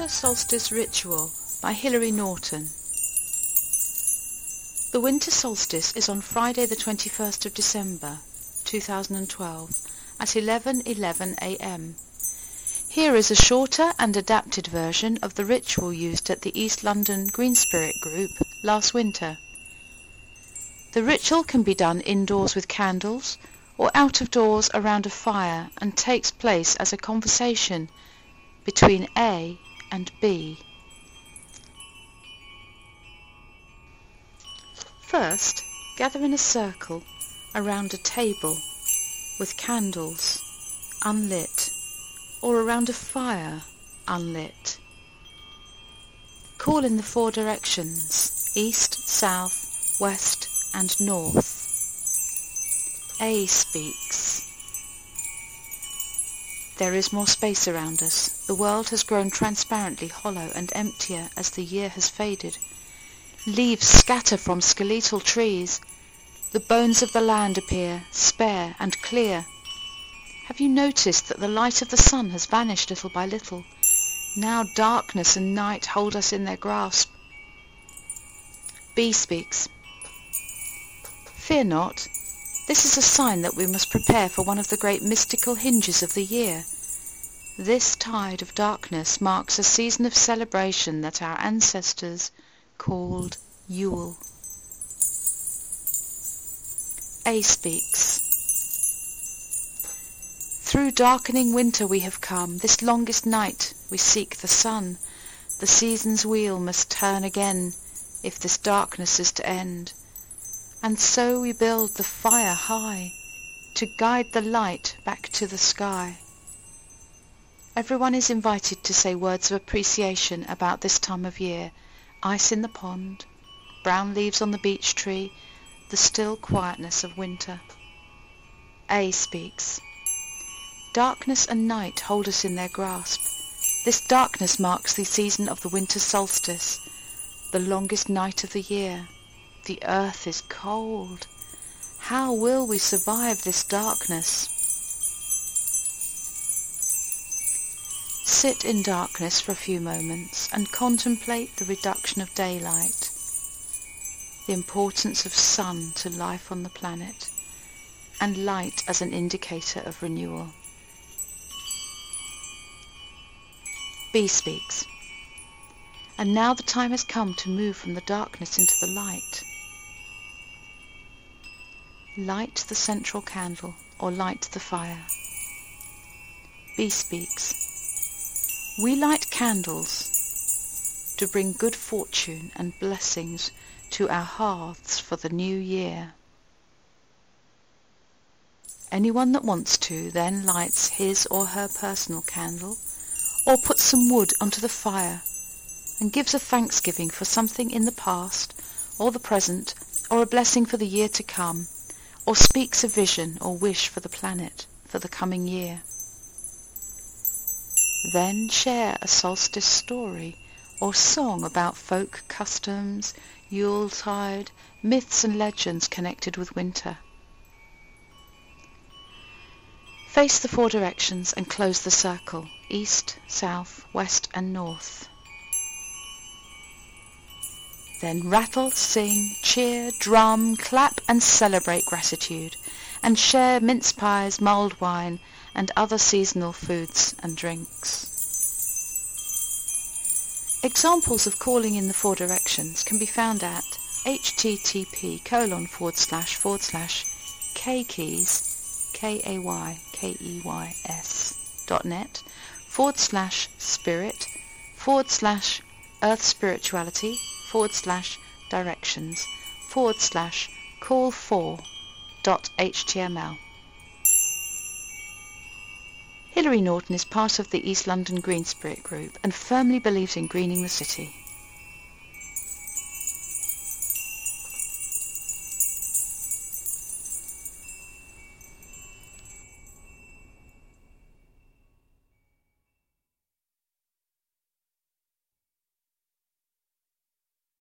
Winter Solstice Ritual by Hilary Norton The winter solstice is on Friday the 21st of December 2012 at 11.11 a.m. Here is a shorter and adapted version of the ritual used at the East London Green Spirit Group last winter. The ritual can be done indoors with candles or out of doors around a fire and takes place as a conversation between A and B. First, gather in a circle around a table with candles unlit or around a fire unlit. Call in the four directions east, south, west and north. A speaks. There is more space around us. The world has grown transparently hollow and emptier as the year has faded. Leaves scatter from skeletal trees. The bones of the land appear, spare and clear. Have you noticed that the light of the sun has vanished little by little? Now darkness and night hold us in their grasp. B speaks. Fear not. This is a sign that we must prepare for one of the great mystical hinges of the year. This tide of darkness marks a season of celebration that our ancestors called Yule. A speaks. Through darkening winter we have come, this longest night we seek the sun. The season's wheel must turn again, if this darkness is to end. And so we build the fire high, to guide the light back to the sky. Everyone is invited to say words of appreciation about this time of year. Ice in the pond, brown leaves on the beech tree, the still quietness of winter. A speaks. Darkness and night hold us in their grasp. This darkness marks the season of the winter solstice, the longest night of the year. The earth is cold. How will we survive this darkness? Sit in darkness for a few moments and contemplate the reduction of daylight, the importance of sun to life on the planet, and light as an indicator of renewal. B speaks. And now the time has come to move from the darkness into the light. Light the central candle or light the fire. B speaks. We light candles to bring good fortune and blessings to our hearths for the new year. Anyone that wants to then lights his or her personal candle or puts some wood onto the fire and gives a thanksgiving for something in the past or the present or a blessing for the year to come or speaks a vision or wish for the planet for the coming year. Then share a solstice story or song about folk customs, Yuletide, myths and legends connected with winter. Face the four directions and close the circle, east, south, west and north. Then rattle, sing, cheer, drum, clap and celebrate gratitude, and share mince pies, mulled wine, and other seasonal foods and drinks. Examples of calling in the four directions can be found at http colon forward slash forward slash kaykeys, K-A-Y-K-E-Y-S dot net forward slash spirit forward slash earth spirituality forward slash directions forward slash call for dot html. Hilary Norton is part of the East London Green Spirit Group and firmly believes in greening the city.